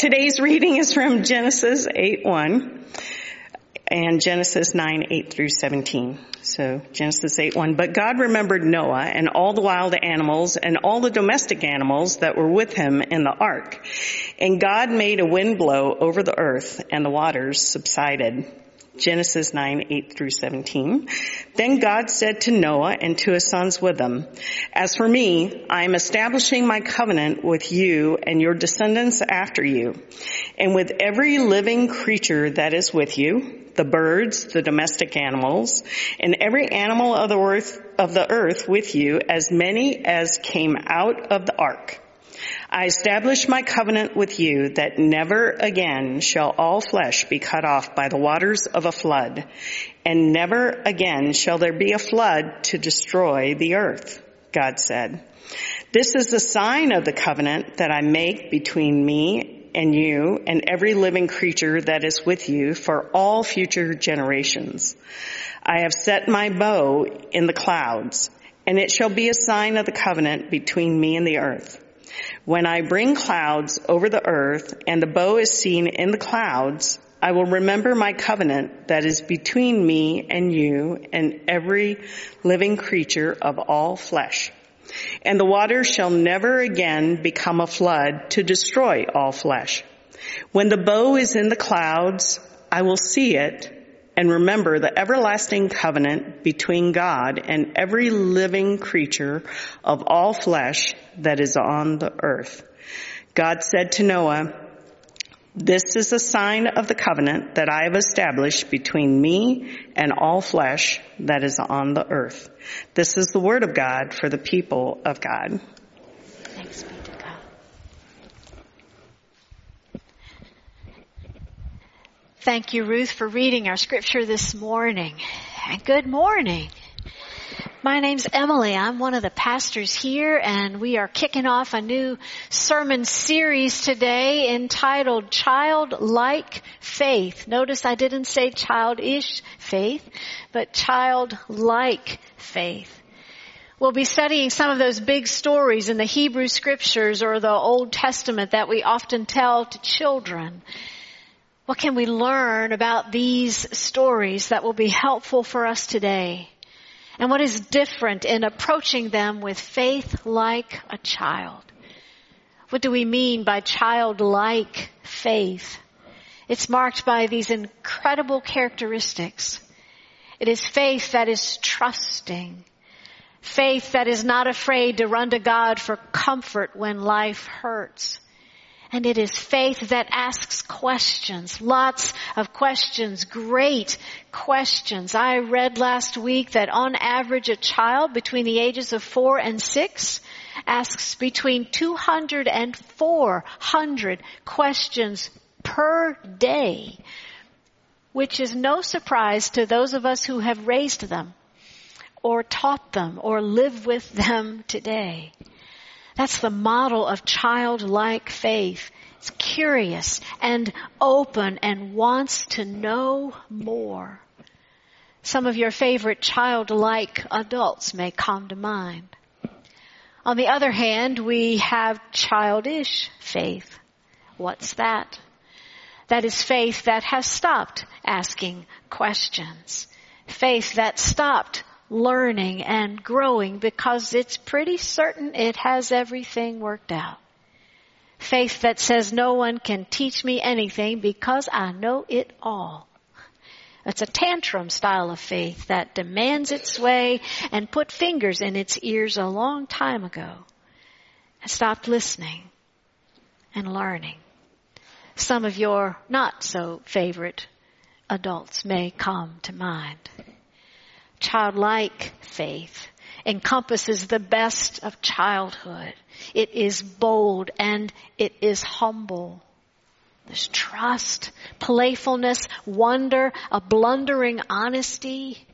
today's reading is from Genesis 8 1 and Genesis 9 8 through 17. So Genesis 8 1. But God remembered Noah and all the wild animals and all the domestic animals that were with him in the ark. And God made a wind blow over the earth and the waters subsided. Genesis 9, 8 through 17. Then God said to Noah and to his sons with him, As for me, I am establishing my covenant with you and your descendants after you, and with every living creature that is with you, the birds, the domestic animals, and every animal of the earth, of the earth with you, as many as came out of the ark. I establish my covenant with you that never again shall all flesh be cut off by the waters of a flood, and never again shall there be a flood to destroy the earth, God said. This is the sign of the covenant that I make between me and you and every living creature that is with you for all future generations. I have set my bow in the clouds, and it shall be a sign of the covenant between me and the earth. When I bring clouds over the earth and the bow is seen in the clouds, I will remember my covenant that is between me and you and every living creature of all flesh. And the water shall never again become a flood to destroy all flesh. When the bow is in the clouds, I will see it and remember the everlasting covenant between God and every living creature of all flesh that is on the earth. God said to Noah, this is a sign of the covenant that I have established between me and all flesh that is on the earth. This is the word of God for the people of God. Thanks be to God. Thank you, Ruth, for reading our scripture this morning. And good morning. My name's Emily. I'm one of the pastors here and we are kicking off a new sermon series today entitled Childlike Faith. Notice I didn't say childish faith, but childlike faith. We'll be studying some of those big stories in the Hebrew scriptures or the Old Testament that we often tell to children. What can we learn about these stories that will be helpful for us today? and what is different in approaching them with faith like a child. What do we mean by childlike faith? It's marked by these incredible characteristics. It is faith that is trusting. Faith that is not afraid to run to God for comfort when life hurts. And it is faith that asks questions, lots of questions, great questions. I read last week that on average a child between the ages of four and six asks between 200 and 400 questions per day, which is no surprise to those of us who have raised them or taught them or live with them today. That's the model of childlike faith. It's curious and open and wants to know more. Some of your favorite childlike adults may come to mind. On the other hand, we have childish faith. What's that? That is faith that has stopped asking questions. Faith that stopped learning and growing because it's pretty certain it has everything worked out. Faith that says no one can teach me anything because I know it all. It's a tantrum style of faith that demands its way and put fingers in its ears a long time ago and stopped listening and learning. Some of your not so favorite adults may come to mind childlike faith encompasses the best of childhood. It is bold and it is humble. There's trust, playfulness, wonder, a blundering honesty,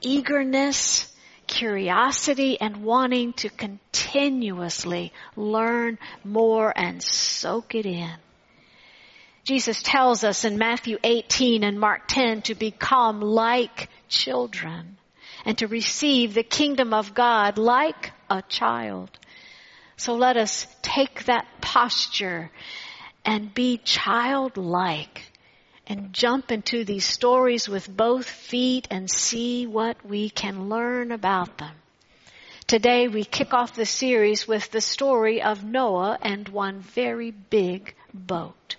eagerness, curiosity, and wanting to continuously learn more and soak it in. Jesus tells us in Matthew 18 and Mark 10 to become like children and to receive the kingdom of God like a child. So let us take that posture and be childlike and jump into these stories with both feet and see what we can learn about them. Today we kick off the series with the story of Noah and one very big boat.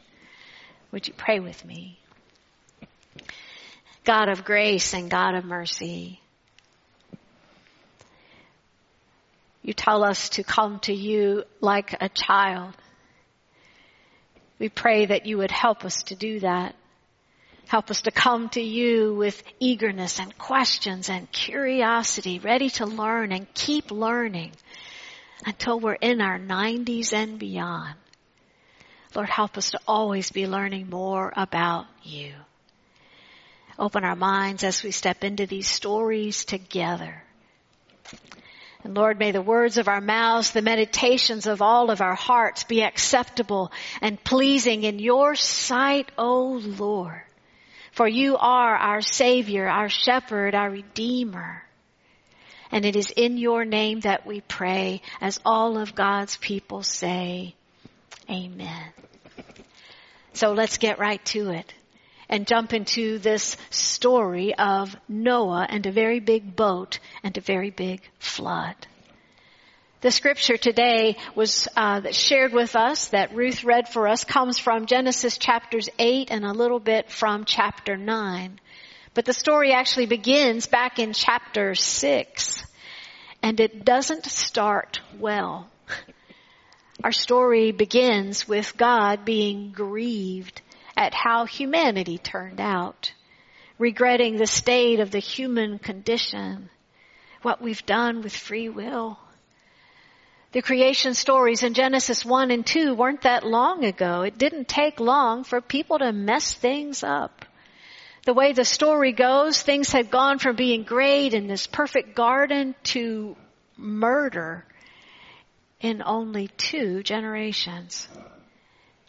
Would you pray with me? God of grace and God of mercy, you tell us to come to you like a child. We pray that you would help us to do that. Help us to come to you with eagerness and questions and curiosity, ready to learn and keep learning until we're in our 90s and beyond. Lord, help us to always be learning more about you. Open our minds as we step into these stories together. And Lord, may the words of our mouths, the meditations of all of our hearts be acceptable and pleasing in your sight, O Lord. For you are our Savior, our Shepherd, our Redeemer. And it is in your name that we pray as all of God's people say, Amen. So let's get right to it and jump into this story of Noah and a very big boat and a very big flood. The scripture today was uh, shared with us that Ruth read for us comes from Genesis chapters 8 and a little bit from chapter 9. But the story actually begins back in chapter 6 and it doesn't start well. Our story begins with God being grieved at how humanity turned out, regretting the state of the human condition, what we've done with free will the creation stories in Genesis 1 and 2 weren't that long ago. It didn't take long for people to mess things up. The way the story goes, things had gone from being great in this perfect garden to murder in only two generations.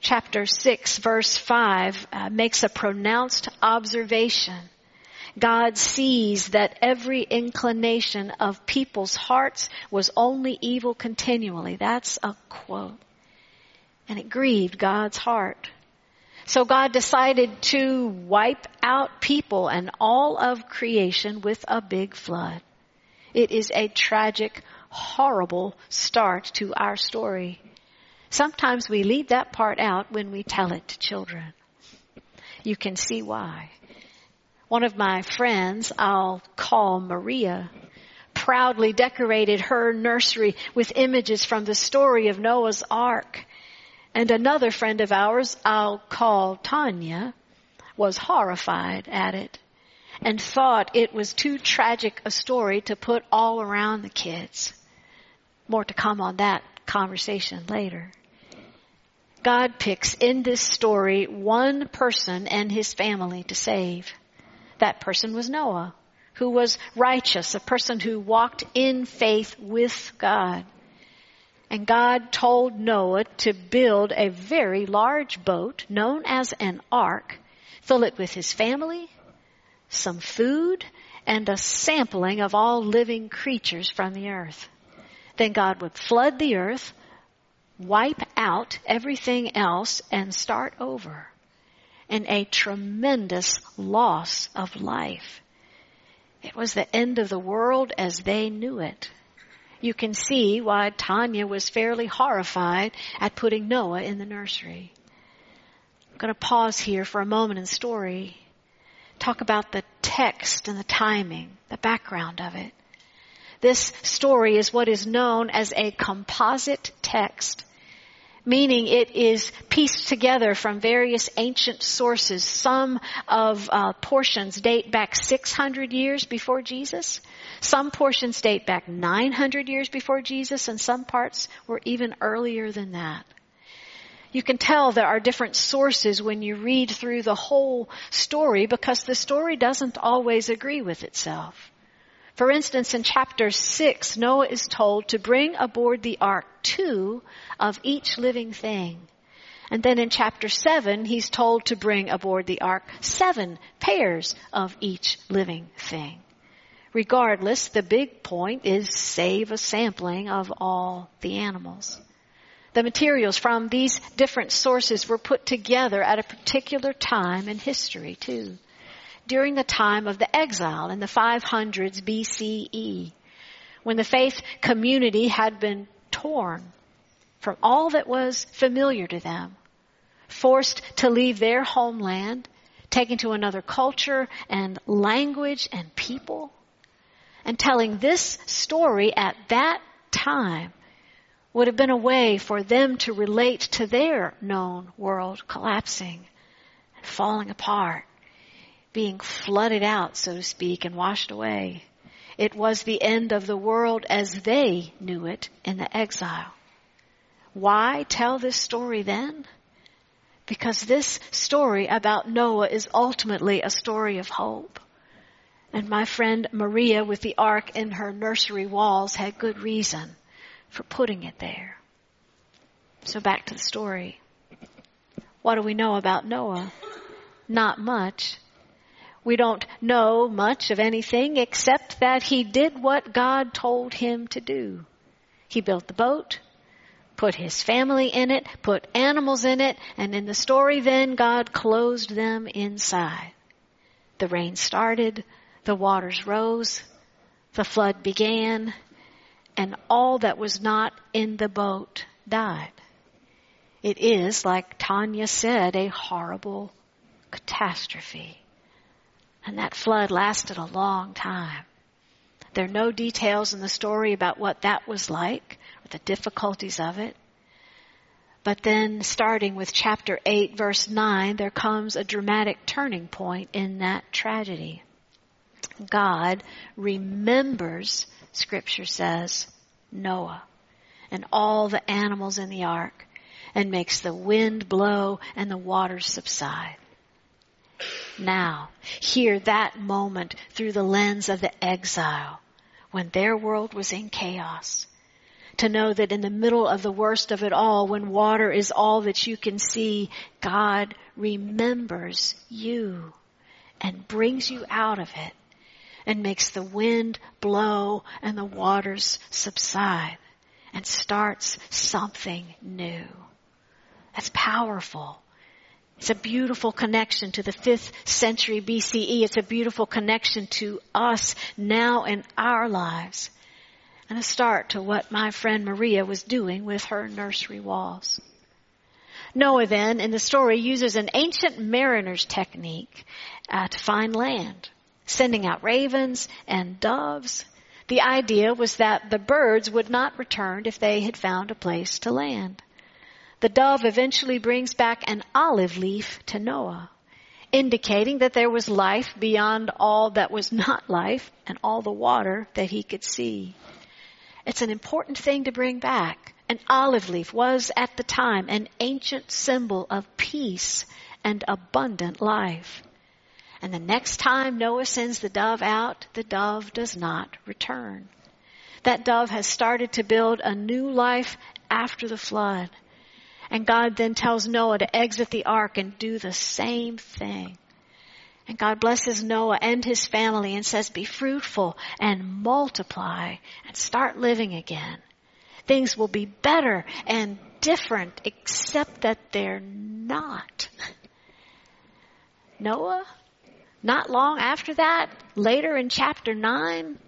Chapter 6 verse 5 uh, makes a pronounced observation God sees that every inclination of people's hearts was only evil continually. That's a quote. And it grieved God's heart. So God decided to wipe out people and all of creation with a big flood. It is a tragic, horrible start to our story. Sometimes we leave that part out when we tell it to children. You can see why. One of my friends, I'll call Maria, proudly decorated her nursery with images from the story of Noah's Ark. And another friend of ours, I'll call Tanya, was horrified at it and thought it was too tragic a story to put all around the kids. More to come on that conversation later. God picks in this story one person and his family to save. That person was Noah, who was righteous, a person who walked in faith with God. And God told Noah to build a very large boat known as an ark, fill it with his family, some food, and a sampling of all living creatures from the earth. Then God would flood the earth, wipe out everything else, and start over and a tremendous loss of life. It was the end of the world as they knew it. You can see why Tanya was fairly horrified at putting Noah in the nursery. I'm going to pause here for a moment in story. Talk about the text and the timing, the background of it. This story is what is known as a composite text meaning it is pieced together from various ancient sources. Some of uh, portions date back 600 years before Jesus. Some portions date back 900 years before Jesus, and some parts were even earlier than that. You can tell there are different sources when you read through the whole story because the story doesn't always agree with itself. For instance, in chapter 6, Noah is told to bring aboard the ark two of each living thing. And then in chapter 7, he's told to bring aboard the ark seven pairs of each living thing. Regardless, the big point is save a sampling of all the animals. The materials from these different sources were put together at a particular time in history too. During the time of the exile in the 500s BCE, when the faith community had been torn from all that was familiar to them, forced to leave their homeland, taken to another culture and language and people, and telling this story at that time would have been a way for them to relate to their known world collapsing and falling apart, being flooded out, so to speak, and washed away. It was the end of the world as they knew it in the exile. Why tell this story then? Because this story about Noah is ultimately a story of hope. And my friend Maria with the ark in her nursery walls had good reason for putting it there. So back to the story. What do we know about Noah? Not much. We don't know much of anything except that he did what God told him to do. He built the boat, put his family in it, put animals in it, and in the story then God closed them inside. The rain started, the waters rose, the flood began, and all that was not in the boat died. It is, like Tanya said, a horrible catastrophe. And that flood lasted a long time. There are no details in the story about what that was like or the difficulties of it. But then starting with chapter 8 verse 9, there comes a dramatic turning point in that tragedy. God remembers scripture says, Noah and all the animals in the ark and makes the wind blow and the waters subside. Now, hear that moment through the lens of the exile when their world was in chaos. To know that in the middle of the worst of it all, when water is all that you can see, God remembers you and brings you out of it and makes the wind blow and the waters subside and starts something new. That's powerful. It's a beautiful connection to the 5th century BCE. It's a beautiful connection to us now in our lives. And a start to what my friend Maria was doing with her nursery walls. Noah then, in the story, uses an ancient mariner's technique uh, to find land sending out ravens and doves. The idea was that the birds would not return if they had found a place to land. The dove eventually brings back an olive leaf to Noah, indicating that there was life beyond all that was not life and all the water that he could see. It's an important thing to bring back. An olive leaf was at the time an ancient symbol of peace and abundant life. And the next time Noah sends the dove out, the dove does not return. That dove has started to build a new life after the flood. And God then tells Noah to exit the ark and do the same thing. And God blesses Noah and his family and says, be fruitful and multiply and start living again. Things will be better and different except that they're not. Noah not long after that, later in chapter 9,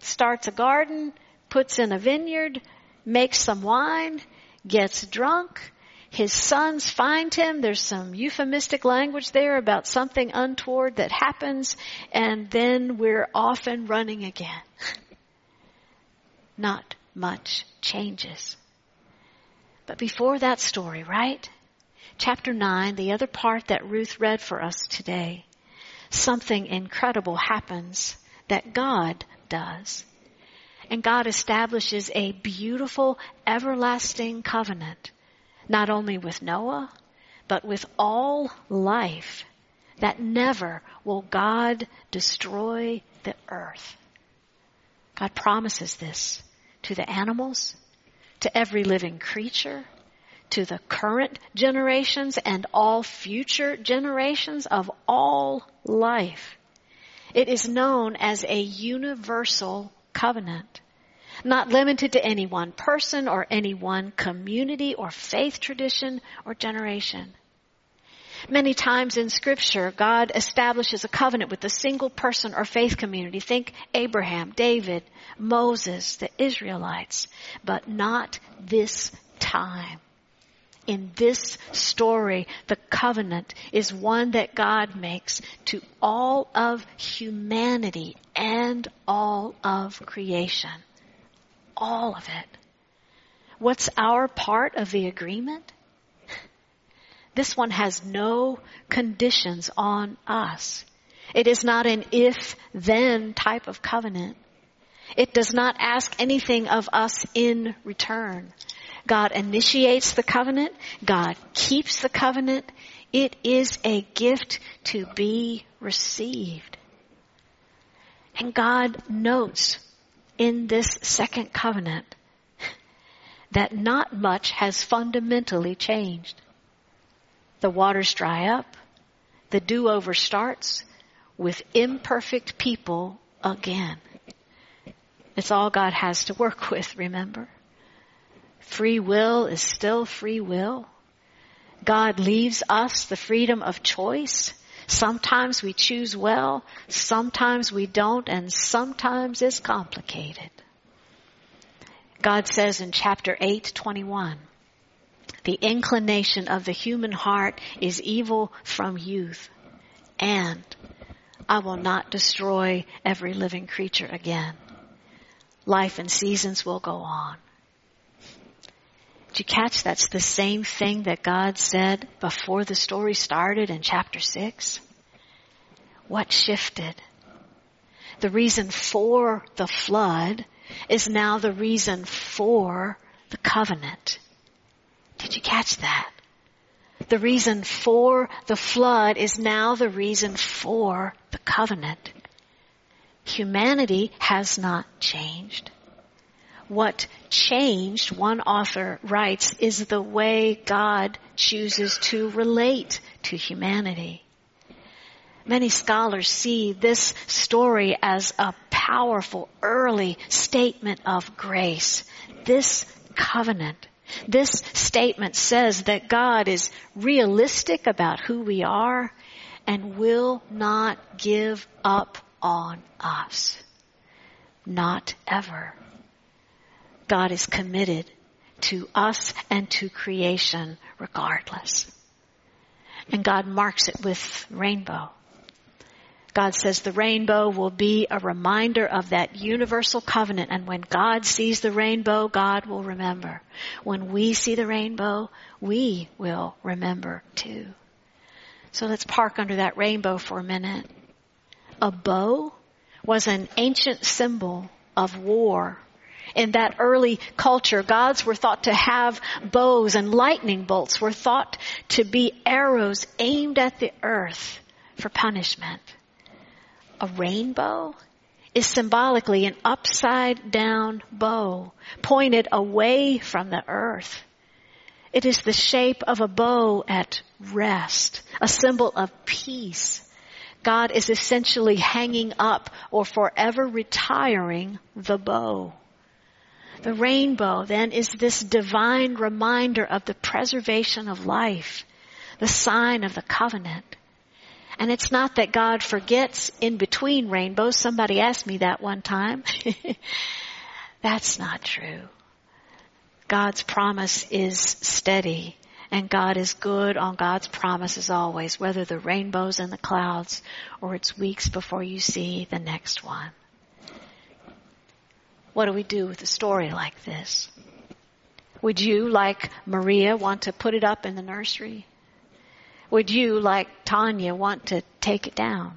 starts a garden, puts in a vineyard, makes some wine, gets drunk. His sons find him. There's some euphemistic language there about something untoward that happens, and then we're off and running again. Not much changes. But before that story, right? Chapter 9, the other part that Ruth read for us today something incredible happens that God does. And God establishes a beautiful, everlasting covenant, not only with Noah, but with all life, that never will God destroy the earth. God promises this to the animals, to every living creature, to the current generations and all future generations of all life. It is known as a universal covenant. Not limited to any one person or any one community or faith tradition or generation. Many times in scripture, God establishes a covenant with a single person or faith community. Think Abraham, David, Moses, the Israelites, but not this time. In this story, the covenant is one that God makes to all of humanity and all of creation. All of it. What's our part of the agreement? This one has no conditions on us. It is not an if-then type of covenant. It does not ask anything of us in return. God initiates the covenant. God keeps the covenant. It is a gift to be received. And God notes in this second covenant that not much has fundamentally changed. The waters dry up. The do-over starts with imperfect people again. It's all God has to work with, remember? Free will is still free will. God leaves us the freedom of choice. Sometimes we choose well, sometimes we don't, and sometimes it's complicated. God says in chapter 8, 21, the inclination of the human heart is evil from youth, and I will not destroy every living creature again. Life and seasons will go on. Did you catch that's the same thing that God said before the story started in chapter 6? What shifted? The reason for the flood is now the reason for the covenant. Did you catch that? The reason for the flood is now the reason for the covenant. Humanity has not changed. What changed, one author writes, is the way God chooses to relate to humanity. Many scholars see this story as a powerful early statement of grace. This covenant this statement says that God is realistic about who we are and will not give up on us. Not ever. God is committed to us and to creation regardless. And God marks it with rainbow. God says the rainbow will be a reminder of that universal covenant. And when God sees the rainbow, God will remember. When we see the rainbow, we will remember too. So let's park under that rainbow for a minute. A bow was an ancient symbol of war. In that early culture, gods were thought to have bows and lightning bolts were thought to be arrows aimed at the earth for punishment a rainbow is symbolically an upside down bow pointed away from the earth. It is the shape of a bow at rest, a symbol of peace. God is essentially hanging up or forever retiring the bow. The rainbow then is this divine reminder of the preservation of life, the sign of the covenant. And it's not that God forgets in between rainbows. Somebody asked me that one time. That's not true. God's promise is steady and God is good on God's promises always, whether the rainbows in the clouds or it's weeks before you see the next one. What do we do with a story like this? Would you, like Maria, want to put it up in the nursery? would you, like Tanya, want to take it down?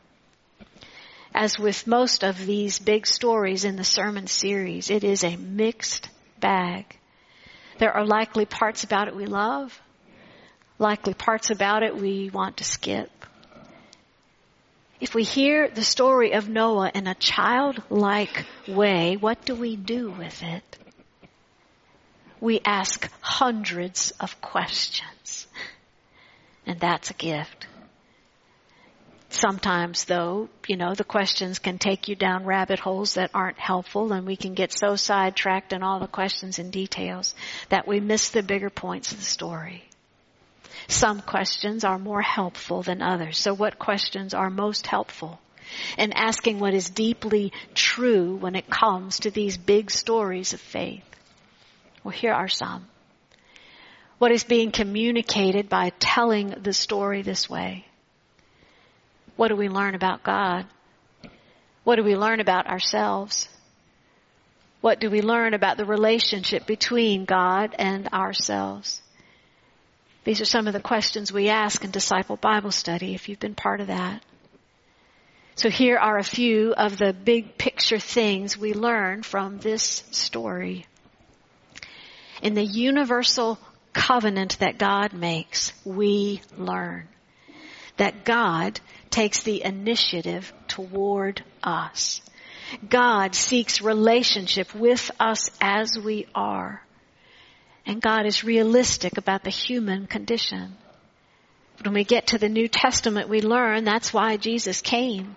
As with most of these big stories in the sermon series, it is a mixed bag. There are likely parts about it we love, likely parts about it we want to skip. If we hear the story of Noah in a childlike way, what do we do with it? We ask hundreds of questions. And that's a gift. Sometimes though, you know, the questions can take you down rabbit holes that aren't helpful and we can get so sidetracked in all the questions and details that we miss the bigger points of the story. Some questions are more helpful than others. So what questions are most helpful? And asking what is deeply true when it comes to these big stories of faith. Well, here are some. What is being communicated by telling the story this way? What do we learn about God? What do we learn about ourselves? What do we learn about the relationship between God and ourselves? These are some of the questions we ask in Disciple Bible Study if you've been part of that. So here are a few of the big picture things we learn from this story. In the universal covenant that God makes, we learn that God takes the initiative toward us. God seeks relationship with us as we are. And God is realistic about the human condition. When we get to the New Testament, we learn that's why Jesus came.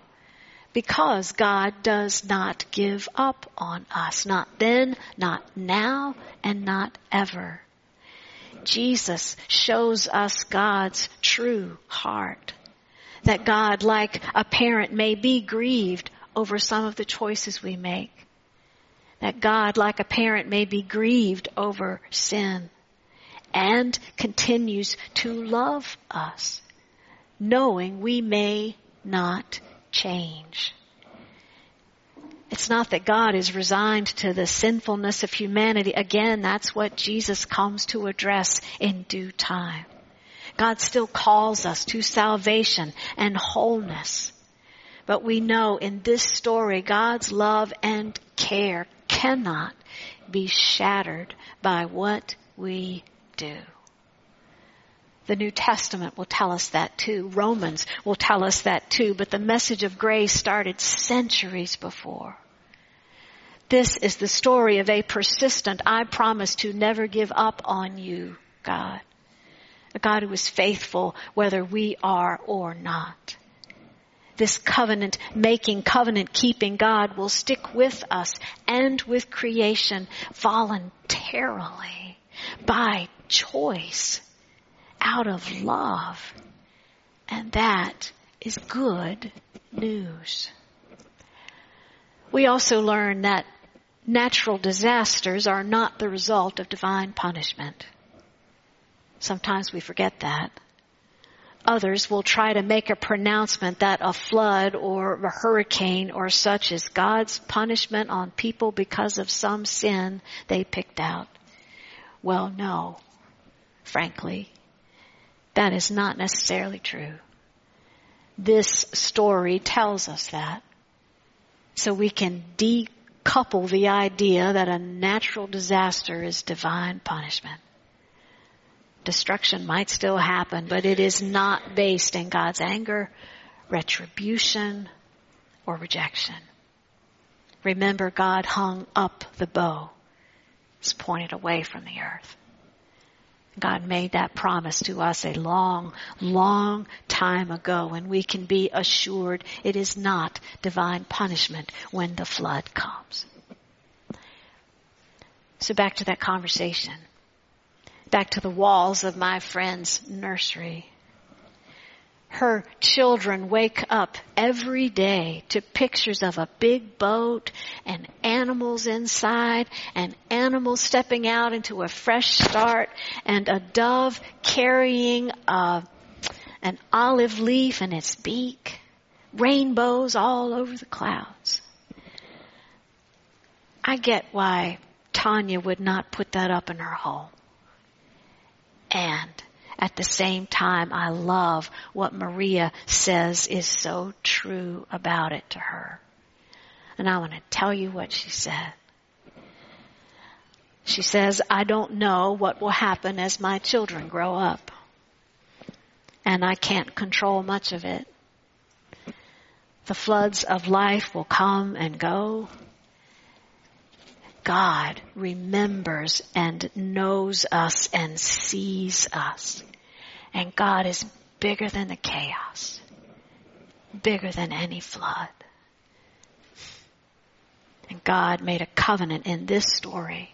Because God does not give up on us. Not then, not now, and not ever. Jesus shows us God's true heart. That God, like a parent, may be grieved over some of the choices we make. That God, like a parent, may be grieved over sin and continues to love us, knowing we may not change. It's not that God is resigned to the sinfulness of humanity. Again, that's what Jesus comes to address in due time. God still calls us to salvation and wholeness. But we know in this story, God's love and care cannot be shattered by what we do. The New Testament will tell us that too. Romans will tell us that too. But the message of grace started centuries before. This is the story of a persistent, I promise to never give up on you, God. A God who is faithful whether we are or not. This covenant making, covenant keeping God will stick with us and with creation voluntarily by choice out of love. And that is good news. We also learn that natural disasters are not the result of divine punishment. Sometimes we forget that. Others will try to make a pronouncement that a flood or a hurricane or such is God's punishment on people because of some sin they picked out. Well, no. Frankly, that is not necessarily true. This story tells us that. So we can decouple the idea that a natural disaster is divine punishment. Destruction might still happen, but it is not based in God's anger, retribution, or rejection. Remember, God hung up the bow. It's pointed away from the earth. God made that promise to us a long, long time ago and we can be assured it is not divine punishment when the flood comes. So back to that conversation. Back to the walls of my friend's nursery her children wake up every day to pictures of a big boat and animals inside and animals stepping out into a fresh start and a dove carrying a, an olive leaf in its beak, rainbows all over the clouds. I get why Tanya would not put that up in her home. And at the same time, I love what Maria says is so true about it to her. And I want to tell you what she said. She says, I don't know what will happen as my children grow up. And I can't control much of it. The floods of life will come and go. God remembers and knows us and sees us. And God is bigger than the chaos. bigger than any flood. And God made a covenant in this story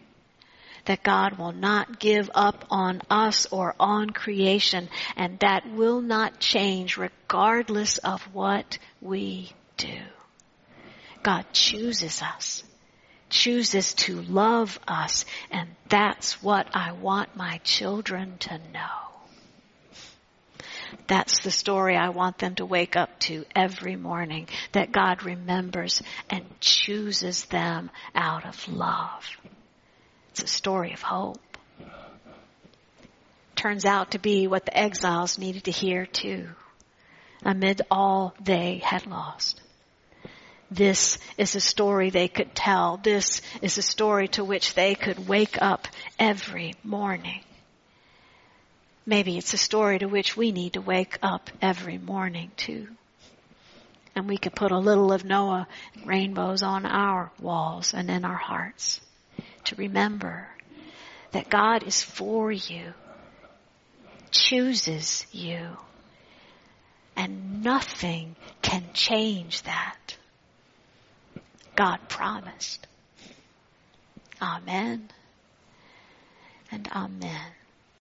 that God will not give up on us or on creation and that will not change regardless of what we do. God chooses us, chooses to love us, and that's what I want my children to know. That's the story I want them to wake up to every morning, that God remembers and chooses them out of love. It's a story of hope. Turns out to be what the exiles needed to hear too, amid all they had lost. This is a story they could tell. This is a story to which they could wake up every morning. Maybe it's a story to which we need to wake up every morning too. And we could put a little of Noah and rainbows on our walls and in our hearts to remember that God is for you, chooses you, and nothing can change that. God promised. Amen and amen.